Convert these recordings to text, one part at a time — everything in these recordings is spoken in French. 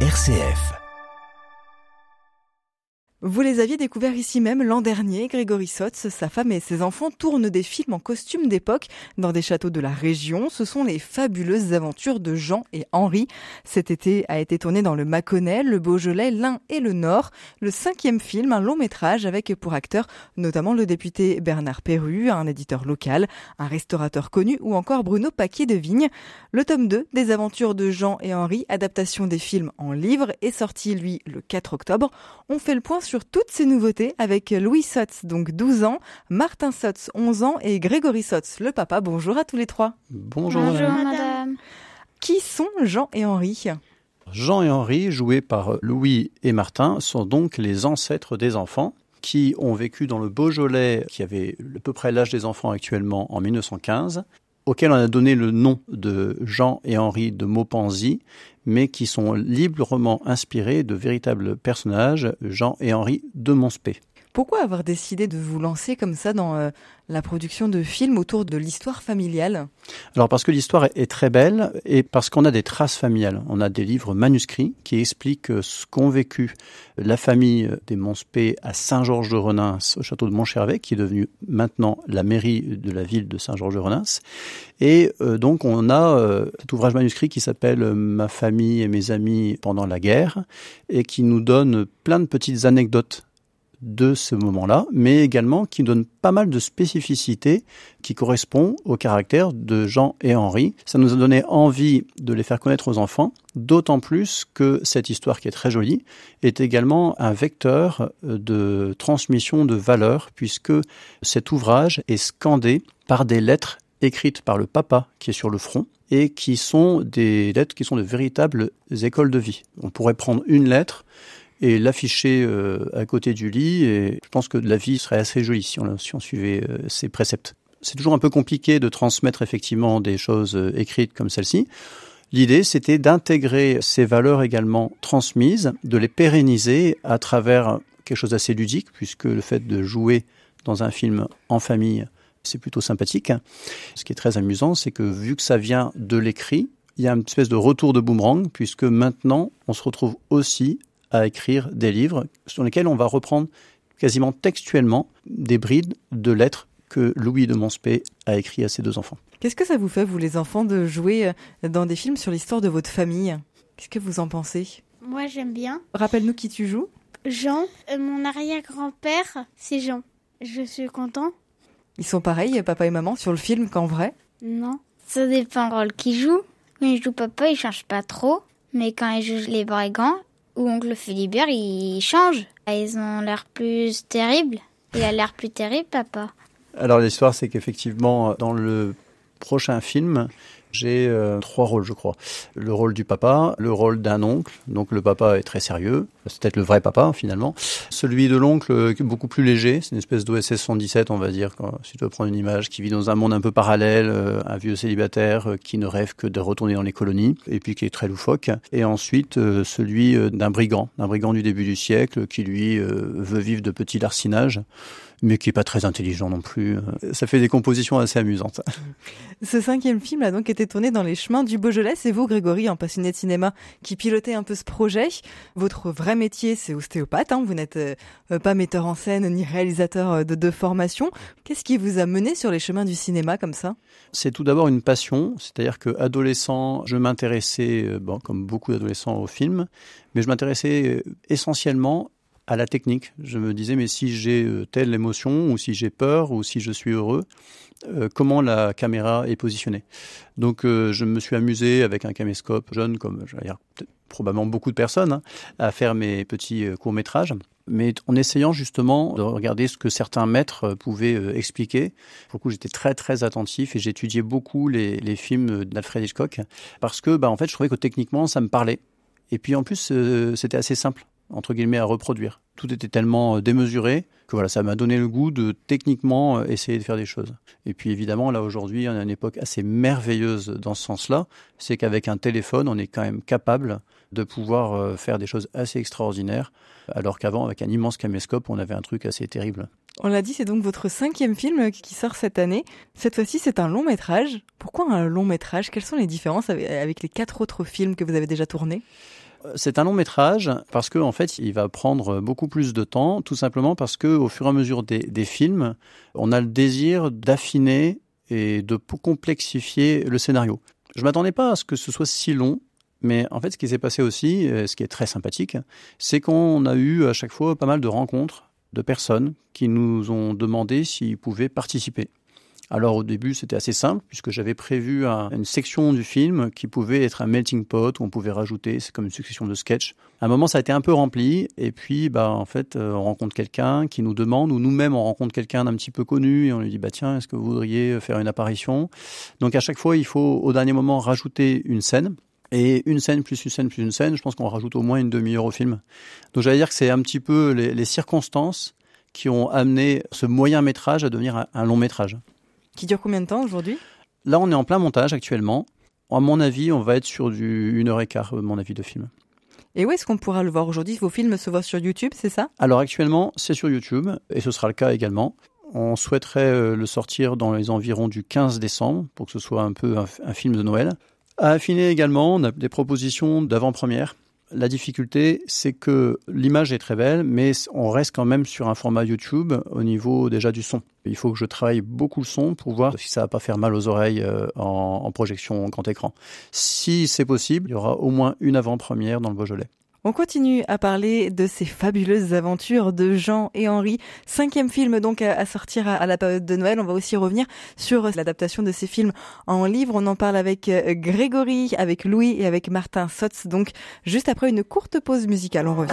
RCF. Vous les aviez découverts ici même l'an dernier. Grégory Sotz, sa femme et ses enfants tournent des films en costume d'époque dans des châteaux de la région. Ce sont les fabuleuses aventures de Jean et Henri. Cet été a été tourné dans le Mâconnais, le Beaujolais, l'Ain et le Nord. Le cinquième film, un long métrage avec pour acteurs notamment le député Bernard Perru, un éditeur local, un restaurateur connu ou encore Bruno Paquier de Vigne. Le tome 2 des aventures de Jean et Henri, adaptation des films en livre, est sorti lui le 4 octobre. On fait le point sur toutes ces nouveautés avec Louis Sotz, donc 12 ans, Martin Sotz, 11 ans et Grégory Sotz, le papa. Bonjour à tous les trois. Bonjour, Bonjour madame. madame. Qui sont Jean et Henri? Jean et Henri, joués par Louis et Martin, sont donc les ancêtres des enfants qui ont vécu dans le Beaujolais, qui avait à peu près l'âge des enfants actuellement en 1915, auquel on a donné le nom de Jean et Henri de Maupanzy, mais qui sont librement inspirés de véritables personnages, Jean et Henri de Monspé. Pourquoi avoir décidé de vous lancer comme ça dans euh, la production de films autour de l'histoire familiale? Alors parce que l'histoire est très belle et parce qu'on a des traces familiales. On a des livres manuscrits qui expliquent ce qu'ont vécu la famille des Monspé à Saint-Georges-de-Renins, au château de Montchervet, qui est devenu maintenant la mairie de la ville de Saint-Georges-de-Renins. Et euh, donc on a euh, cet ouvrage manuscrit qui s'appelle Ma famille et mes amis pendant la guerre et qui nous donne plein de petites anecdotes de ce moment-là, mais également qui donne pas mal de spécificités qui correspondent au caractère de Jean et Henri. Ça nous a donné envie de les faire connaître aux enfants, d'autant plus que cette histoire qui est très jolie est également un vecteur de transmission de valeurs, puisque cet ouvrage est scandé par des lettres écrites par le papa qui est sur le front et qui sont des lettres qui sont de véritables écoles de vie. On pourrait prendre une lettre et l'afficher euh, à côté du lit. Et je pense que la vie serait assez jolie si on, suivait euh, ces préceptes. C'est toujours un peu compliqué de transmettre effectivement des choses euh, écrites comme celle-ci. L'idée, c'était d'intégrer ces valeurs également transmises, de les pérenniser à travers quelque chose d'assez ludique, puisque le fait de jouer dans un film en famille, c'est plutôt sympathique. Ce qui est très amusant, c'est que vu que ça vient de l'écrit, il y a une espèce de retour de boomerang, puisque maintenant, on se retrouve aussi à écrire des livres sur lesquels on va reprendre quasiment textuellement des brides de lettres que Louis de Monspé a écrit à ses deux enfants. Qu'est-ce que ça vous fait, vous les enfants, de jouer euh, dans des films sur l'histoire de votre famille? Qu'est-ce que vous en pensez? Moi j'aime bien. Rappelle-nous qui tu joues. Jean, euh, mon arrière-grand-père, c'est Jean. Je suis content Ils sont pareils, papa et maman, sur le film qu'en vrai? Non. Ça dépend du rôle qu'il joue. Quand il joue papa, il change pas trop. Mais quand il joue les brigands ou oncle Philibert, il change. Ils ont l'air plus terribles. Il a l'air plus terrible, papa. Alors l'histoire, c'est qu'effectivement, dans le prochain film, j'ai euh, trois rôles, je crois. Le rôle du papa, le rôle d'un oncle, donc le papa est très sérieux, c'est peut-être le vrai papa finalement. Celui de l'oncle, euh, beaucoup plus léger, c'est une espèce d'OSS 117, on va dire, si tu veux prendre une image, qui vit dans un monde un peu parallèle, euh, un vieux célibataire euh, qui ne rêve que de retourner dans les colonies, et puis qui est très loufoque. Et ensuite, euh, celui euh, d'un brigand, d'un brigand du début du siècle, qui lui veut vivre de petits larcinages mais qui est pas très intelligent non plus. Ça fait des compositions assez amusantes. Ce cinquième film a donc été tourné dans les chemins du Beaujolais. C'est vous, Grégory, un passionné de cinéma, qui pilotez un peu ce projet. Votre vrai métier, c'est ostéopathe. Hein. Vous n'êtes euh, pas metteur en scène ni réalisateur euh, de, de formation. Qu'est-ce qui vous a mené sur les chemins du cinéma comme ça? C'est tout d'abord une passion. C'est-à-dire que adolescent, je m'intéressais, euh, bon, comme beaucoup d'adolescents, au film, mais je m'intéressais euh, essentiellement à la technique. Je me disais, mais si j'ai euh, telle émotion, ou si j'ai peur, ou si je suis heureux, euh, comment la caméra est positionnée? Donc euh, je me suis amusé avec un caméscope jeune, comme je probablement beaucoup de personnes, hein, à faire mes petits courts-métrages, mais en essayant justement de regarder ce que certains maîtres pouvaient expliquer. Pour le coup, j'étais très très attentif et j'étudiais beaucoup les, films d'Alfred Hitchcock, parce que bah, en fait, je trouvais que techniquement, ça me parlait. Et puis en plus, c'était assez simple entre guillemets à reproduire. Tout était tellement euh, démesuré que voilà, ça m'a donné le goût de techniquement euh, essayer de faire des choses. Et puis évidemment, là aujourd'hui, on a une époque assez merveilleuse dans ce sens-là, c'est qu'avec un téléphone, on est quand même capable de pouvoir euh, faire des choses assez extraordinaires, alors qu'avant, avec un immense caméscope, on avait un truc assez terrible. On l'a dit, c'est donc votre cinquième film qui sort cette année. Cette fois-ci, c'est un long métrage. Pourquoi un long métrage? Quelles sont les différences avec les quatre autres films que vous avez déjà tournés? C'est un long métrage parce que en fait, il va prendre beaucoup plus de temps, tout simplement parce que au fur et à mesure des, des films, on a le désir d'affiner et de complexifier le scénario. Je m'attendais pas à ce que ce soit si long, mais en fait, ce qui s'est passé aussi, euh, ce qui est très sympathique, c'est qu'on a eu à chaque fois pas mal de rencontres de personnes qui nous ont demandé s'ils pouvaient participer. Alors au début, c'était assez simple puisque j'avais prévu une section du film qui pouvait être un melting pot où on pouvait rajouter, c'est comme une succession de sketchs. À un moment, ça a été un peu rempli et puis bah en fait, euh, on rencontre quelqu'un qui nous demande ou nous-mêmes on rencontre quelqu'un d'un petit peu connu et on lui dit bah tiens, est-ce que vous voudriez faire une apparition? Donc à chaque fois, il faut au dernier moment rajouter une scène. Et une scène plus une scène plus une scène, je pense qu'on rajoute au moins une demi-heure au film. Donc j'allais dire que c'est un petit peu les, circonstances qui ont amené ce moyen métrage à devenir un long métrage. Qui dure combien de temps aujourd'hui? Là, on est en plein montage actuellement. À mon avis, on va être sur du une heure et quart, mon avis, de film. Et où est-ce qu'on pourra le voir aujourd'hui? Vos films se voient sur YouTube, c'est ça? Alors actuellement, c'est sur YouTube, et ce sera le cas également. On souhaiterait euh, le sortir dans les environs du 15 décembre, pour que ce soit un peu un, film de Noël. À affiner également, on a des propositions d'avant-première la difficulté, c'est que l'image est très belle, mais on reste quand même sur un format YouTube au niveau déjà du son. Il faut que je travaille beaucoup le son pour voir si ça va pas faire mal aux oreilles euh, en, en projection grand écran. Si c'est possible, il y aura au moins une avant-première dans le Beaujolais. On continue à parler de ces fabuleuses aventures de Jean et Henri. Cinquième film donc à sortir à la période de Noël. On va aussi revenir sur l'adaptation de ces films en livre. On en parle avec euh, Grégory, avec Louis et avec Martin Sotz. Donc juste après une courte pause musicale, on revient.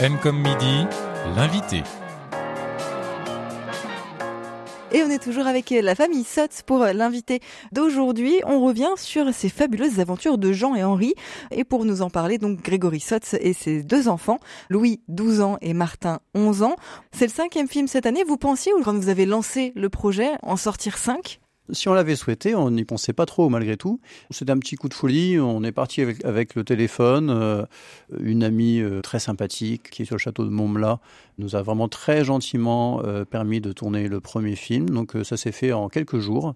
M comme midi, l'invité. Et on est toujours avec la famille Sotz pour l'invité d'aujourd'hui. On revient sur ces fabuleuses aventures de Jean et Henri. Et pour nous en parler, donc Grégory Sotz et ses deux enfants, Louis, 12 ans, et Martin, 11 ans. C'est le cinquième film cette année. Vous pensiez, quand vous avez lancé le projet, en sortir cinq? Si on l'avait souhaité, on n'y pensait pas trop malgré tout. C'était un petit coup de folie. On est parti avec, avec le téléphone. Euh, une amie euh, très sympathique qui est sur le château de Montmela nous a vraiment très gentiment euh, permis de tourner le premier film. Donc ça s'est fait en quelques jours.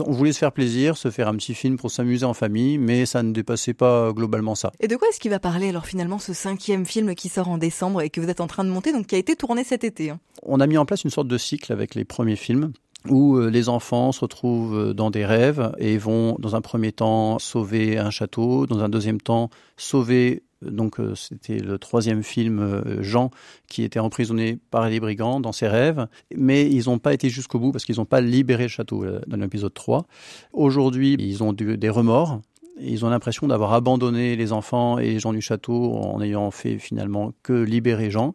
On voulait se faire plaisir, se faire un petit film pour s'amuser en famille, mais ça ne dépassait pas globalement ça. Et de quoi est-ce qu'il va parler alors finalement ce cinquième film qui sort en décembre et que vous êtes en train de monter, donc qui a été tourné cet été hein? On a mis en place une sorte de cycle avec les premiers films où euh, les enfants se retrouvent euh, dans des rêves et vont dans un premier temps sauver un château, dans un deuxième temps sauver euh, donc c'était le troisième film Jean qui était emprisonné par les brigands dans ses rêves, mais ils n'ont pas été jusqu'au bout parce qu'ils n'ont pas libéré le château dans l'épisode 3. Aujourd'hui, ils ont des remords. Ils ont l'impression d'avoir abandonné les enfants et les gens du château en ayant fait finalement que libérer Jean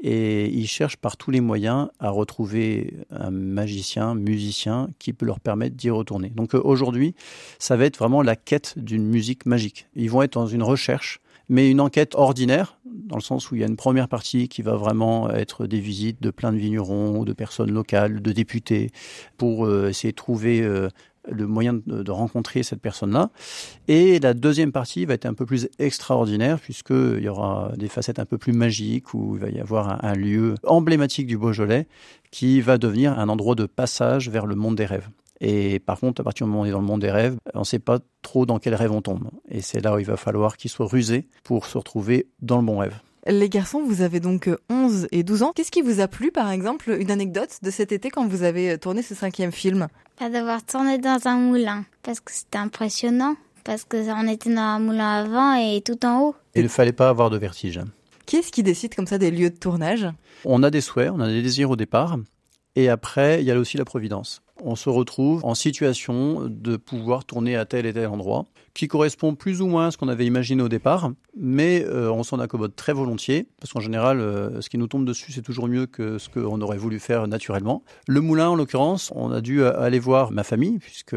et ils cherchent par tous les moyens à retrouver un magicien, musicien qui peut leur permettre d'y retourner. Donc euh, aujourd'hui, ça va être vraiment la quête d'une musique magique. Ils vont être dans une recherche, mais une enquête ordinaire, dans le sens où il y a une première partie qui va vraiment être des visites de plein de vignerons, de personnes locales, de députés, pour euh, essayer de trouver euh, le moyen de, rencontrer cette personne-là. Et la deuxième partie va être un peu plus extraordinaire puisqu'il y aura des facettes un peu plus magiques où il va y avoir un, lieu emblématique du Beaujolais qui va devenir un endroit de passage vers le monde des rêves. Et par contre, à partir du moment où on est dans le monde des rêves, on ne sait pas trop dans quel rêve on tombe. Et c'est là où il va falloir qu'il soit rusé pour se retrouver dans le bon rêve. Les garçons, vous avez donc 11 et 12 ans. Qu'est-ce qui vous a plu, par exemple, une anecdote de cet été quand vous avez tourné ce cinquième film? Pas d'avoir tourné dans un moulin, parce que c'était impressionnant, parce que on était dans un moulin avant et tout en haut. Il ne fallait pas avoir de vertige. Qui est-ce qui décide comme ça des lieux de tournage? On a des souhaits, on a des désirs au départ, et après, il y a aussi la providence on se retrouve en situation de pouvoir tourner à tel et tel endroit, qui correspond plus ou moins à ce qu'on avait imaginé au départ, mais euh, on s'en accommode très volontiers, parce qu'en général, euh, ce qui nous tombe dessus, c'est toujours mieux que ce qu'on aurait voulu faire naturellement. Le moulin, en l'occurrence, on a dû euh, aller voir ma famille, puisque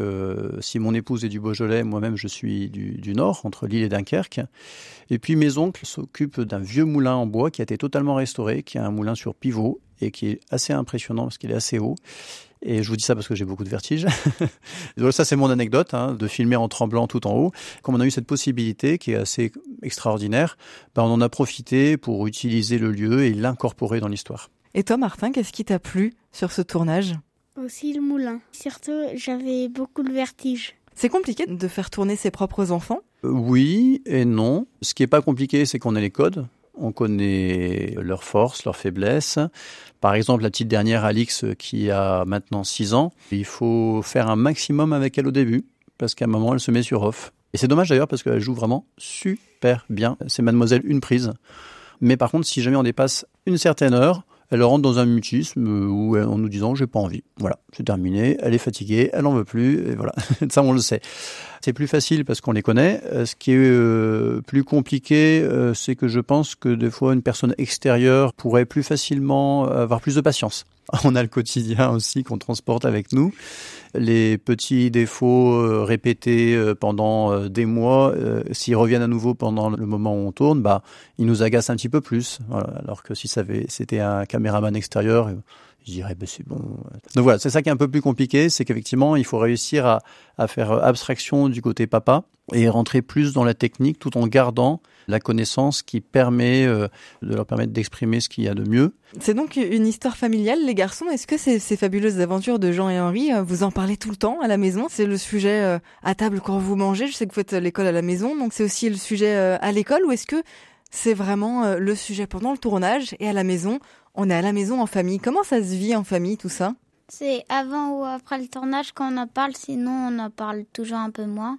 si mon épouse est du Beaujolais, moi-même je suis du, du Nord, entre Lille et Dunkerque. Et puis mes oncles s'occupent d'un vieux moulin en bois qui a été totalement restauré, qui est un moulin sur pivot, et qui est assez impressionnant parce qu'il est assez haut. Et je vous dis ça parce que j'ai beaucoup de vertige. ça, c'est mon anecdote, hein, de filmer en tremblant tout en haut. Comme on a eu cette possibilité qui est assez extraordinaire, ben, on en a profité pour utiliser le lieu et l'incorporer dans l'histoire. Et toi, Martin, qu'est-ce qui t'a plu sur ce tournage? Aussi le moulin. Surtout, j'avais beaucoup de vertige. C'est compliqué de faire tourner ses propres enfants? Oui et non. Ce qui est pas compliqué, c'est qu'on a les codes. On connaît leurs forces, leurs faiblesses. Par exemple, la petite dernière, Alix, qui a maintenant 6 ans, il faut faire un maximum avec elle au début, parce qu'à un moment, elle se met sur off. Et c'est dommage d'ailleurs, parce qu'elle joue vraiment super bien. C'est mademoiselle une prise. Mais par contre, si jamais on dépasse une certaine heure, elle rentre dans un mutisme où en nous disant j'ai pas envie. Voilà, c'est terminé, elle est fatiguée, elle en veut plus, et voilà. Ça, on le sait. C'est plus facile parce qu'on les connaît. Euh, ce qui est euh, plus compliqué, euh, c'est que je pense que des fois une personne extérieure pourrait plus facilement avoir plus de patience. On a le quotidien aussi qu'on transporte avec nous. Les petits défauts répétés pendant des mois, s'ils reviennent à nouveau pendant le moment où on tourne, bah, ils nous agacent un petit peu plus. Alors que si c'était un caméraman extérieur, je dirais, ben c'est bon. Donc voilà, c'est ça qui est un peu plus compliqué, c'est qu'effectivement, il faut réussir à, faire abstraction du côté papa et rentrer plus dans la technique tout en gardant la connaissance qui permet euh, de leur permettre d'exprimer ce qu'il y a de mieux. C'est donc une histoire familiale, les garçons. Est-ce que ces, ces, fabuleuses aventures de Jean et Henri, euh, vous en parlez tout le temps à la maison? C'est le sujet euh, à table quand vous mangez. Je sais que vous faites l'école à la maison, donc c'est aussi le sujet à l'école. Ou est-ce que c'est vraiment le sujet pendant le tournage et à la maison? On est à la maison en famille. Comment ça se vit en famille tout ça? C'est avant ou après le tournage qu'on en parle, sinon on en parle toujours un peu moins.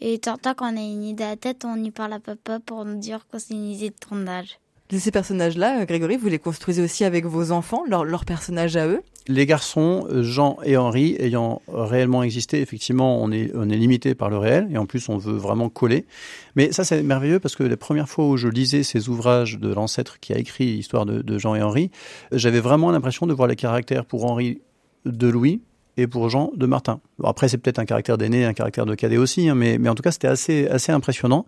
Et tant qu'on a une idée à la tête, on y parle à papa pour nous dire que c'est une idée de tournage. Ces personnages-là, Grégory, vous les construisez aussi avec vos enfants, leurs personnages à eux? Les garçons, Jean et Henri, ayant réellement existé, effectivement, on est, on est limité par le réel, et en plus, on veut vraiment coller. Mais ça, c'est merveilleux parce que la première fois où je lisais ces ouvrages de l'ancêtre qui a écrit l'histoire de, Jean et Henri, j'avais vraiment l'impression de voir les caractères pour Henri de Louis, et pour Jean de Martin. après, c'est peut-être un caractère d'aîné, un caractère de cadet aussi, hein, mais, mais en tout cas, c'était assez, assez impressionnant.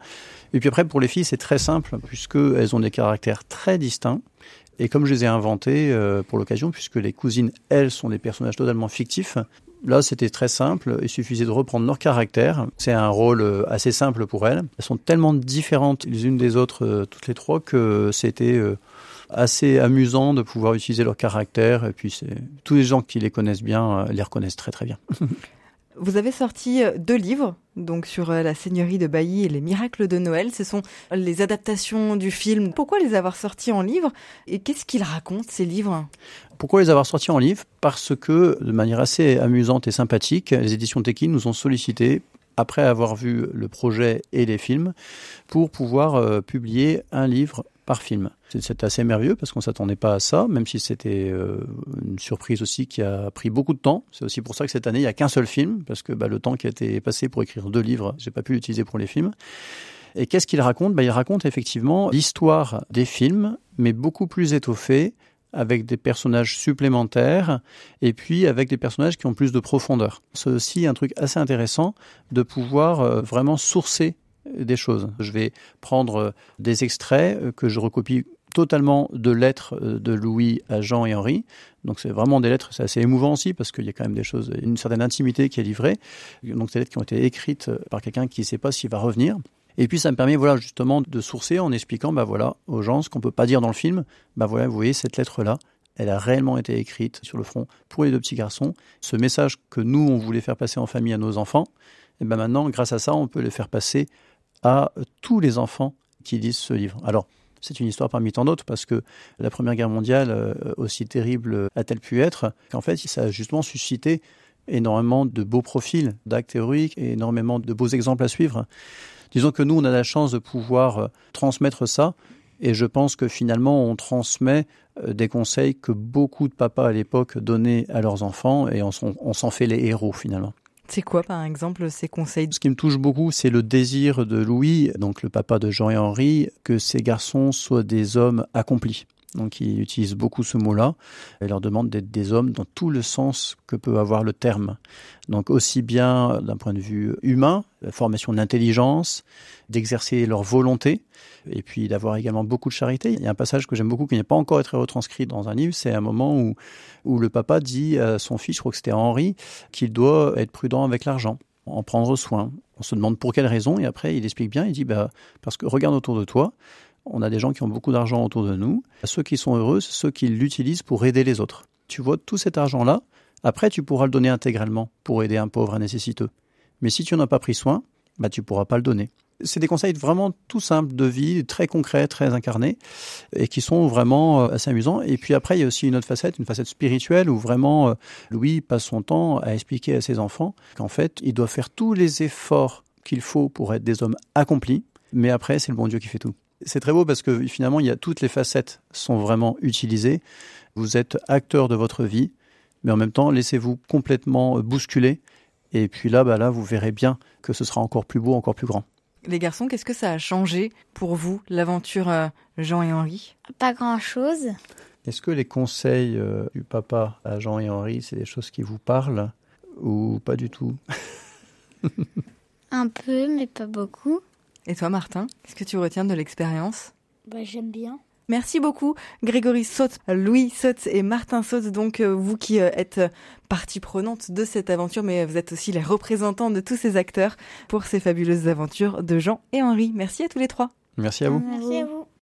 Et puis après, pour les filles, c'est très simple, puisqu'elles ont des caractères très distincts. Et comme je les ai inventés euh, pour l'occasion, puisque les cousines, elles, sont des personnages totalement fictifs, Là, c'était très simple. Il suffisait de reprendre leur caractère. C'est un rôle euh, assez simple pour elles. Elles sont tellement différentes les unes des autres, euh, toutes les trois, que c'était assez amusant de pouvoir utiliser leur caractère. Et puis, tous les gens qui les connaissent bien les reconnaissent très très bien. Vous avez sorti euh, deux livres, donc sur euh, la Seigneurie de Bailly et les miracles de Noël. Ce sont les adaptations du film. Pourquoi les avoir sortis en livre et qu'est-ce qu'ils racontent ces livres? Pourquoi les avoir sortis en livre? Parce que, de manière assez amusante et sympathique, les éditions Teki nous ont sollicité après avoir vu le projet et les films, pour pouvoir euh, publier un livre par film. C'est assez merveilleux parce qu'on s'attendait pas à ça, même si c'était euh, une surprise aussi qui a pris beaucoup de temps. C'est aussi pour ça que cette année il y a qu'un seul film parce que bah, le temps qui a été passé pour écrire deux livres, j'ai pas pu l'utiliser pour les films. Et qu'est-ce qu'il raconte? Bah, Il raconte effectivement l'histoire des films, mais beaucoup plus étoffée, avec des personnages supplémentaires et puis avec des personnages qui ont plus de profondeur. C'est aussi un truc assez intéressant de pouvoir euh, vraiment sourcer des choses. Je vais prendre euh, des extraits euh, que je recopie totalement de lettres euh, de Louis à Jean et Henri. Donc c'est vraiment des lettres, c'est assez émouvant aussi parce qu'il y a quand même des choses, une certaine intimité qui est livrée. Donc ces lettres qui ont été écrites par quelqu'un qui ne sait pas s'il va revenir. Et puis ça me permet voilà justement de sourcer en expliquant bah voilà aux gens ce qu'on peut pas dire dans le film. Bah voilà, vous voyez cette lettre là, elle a réellement été écrite sur le front pour les deux petits garçons. Ce message que nous on voulait faire passer en famille à nos enfants, et ben maintenant grâce à ça on peut le faire passer à tous les enfants qui lisent ce livre. Alors, c'est une histoire parmi tant d'autres parce que la Première Guerre mondiale, euh, aussi terrible a-t-elle pu être, qu'en fait, ça a justement suscité énormément de beaux profils d'actes héroïques et énormément de beaux exemples à suivre. Disons que nous, on a la chance de pouvoir euh, transmettre ça. Et je pense que finalement, on transmet euh, des conseils que beaucoup de papas à l'époque donnaient à leurs enfants et on s'en fait les héros finalement. C'est quoi, par exemple, ces conseils? Ce qui me touche beaucoup, c'est le désir de Louis, donc le papa de Jean et Henri, que ces garçons soient des hommes accomplis. Donc il utilise beaucoup ce mot-là et leur demande d'être des hommes dans tout le sens que peut avoir le terme. Donc aussi bien d'un point de vue humain, formation d'intelligence, d'exercer leur volonté et puis d'avoir également beaucoup de charité. Il y a un passage que j'aime beaucoup qui n'est pas encore été retranscrit dans un livre, c'est un moment où, où le papa dit à son fils, je crois que c'était Henri, qu'il doit être prudent avec l'argent en prendre soin. On se demande pour quelle raison, et après il explique bien, il dit bah, parce que regarde autour de toi, on a des gens qui ont beaucoup d'argent autour de nous. Ceux qui sont heureux, c'est ceux qui l'utilisent pour aider les autres. Tu vois, tout cet argent-là, après, tu pourras le donner intégralement pour aider un pauvre, un nécessiteux. Mais si tu n'en as pas pris soin, bah, tu pourras pas le donner. C'est des conseils vraiment tout simples de vie, très concrets, très incarnés, et qui sont vraiment euh, assez amusants. Et puis après, il y a aussi une autre facette, une facette spirituelle, où vraiment euh, Louis passe son temps à expliquer à ses enfants qu'en fait, il doit faire tous les efforts qu'il faut pour être des hommes accomplis, mais après, c'est le bon Dieu qui fait tout. C'est très beau parce que finalement, il y a toutes les facettes sont vraiment utilisées. Vous êtes acteur de votre vie, mais en même temps, laissez-vous complètement bousculer. Et puis là, bah là, vous verrez bien que ce sera encore plus beau, encore plus grand. Les garçons, qu'est-ce que ça a changé pour vous, l'aventure euh, Jean et Henri? Pas grand-chose. Est-ce que les conseils euh, du papa à Jean et Henri, c'est des choses qui vous parlent ou pas du tout? Un peu, mais pas beaucoup. Et toi, Martin, qu'est-ce que tu retiens de l'expérience? Bah, j'aime bien. Merci beaucoup, Grégory Sautz, Louis Sautz et Martin Sautz. Donc, euh, vous qui euh, êtes partie prenante de cette aventure, mais vous êtes aussi les représentants de tous ces acteurs pour ces fabuleuses aventures de Jean et Henri. Merci à tous les trois. Merci à vous. Merci à vous.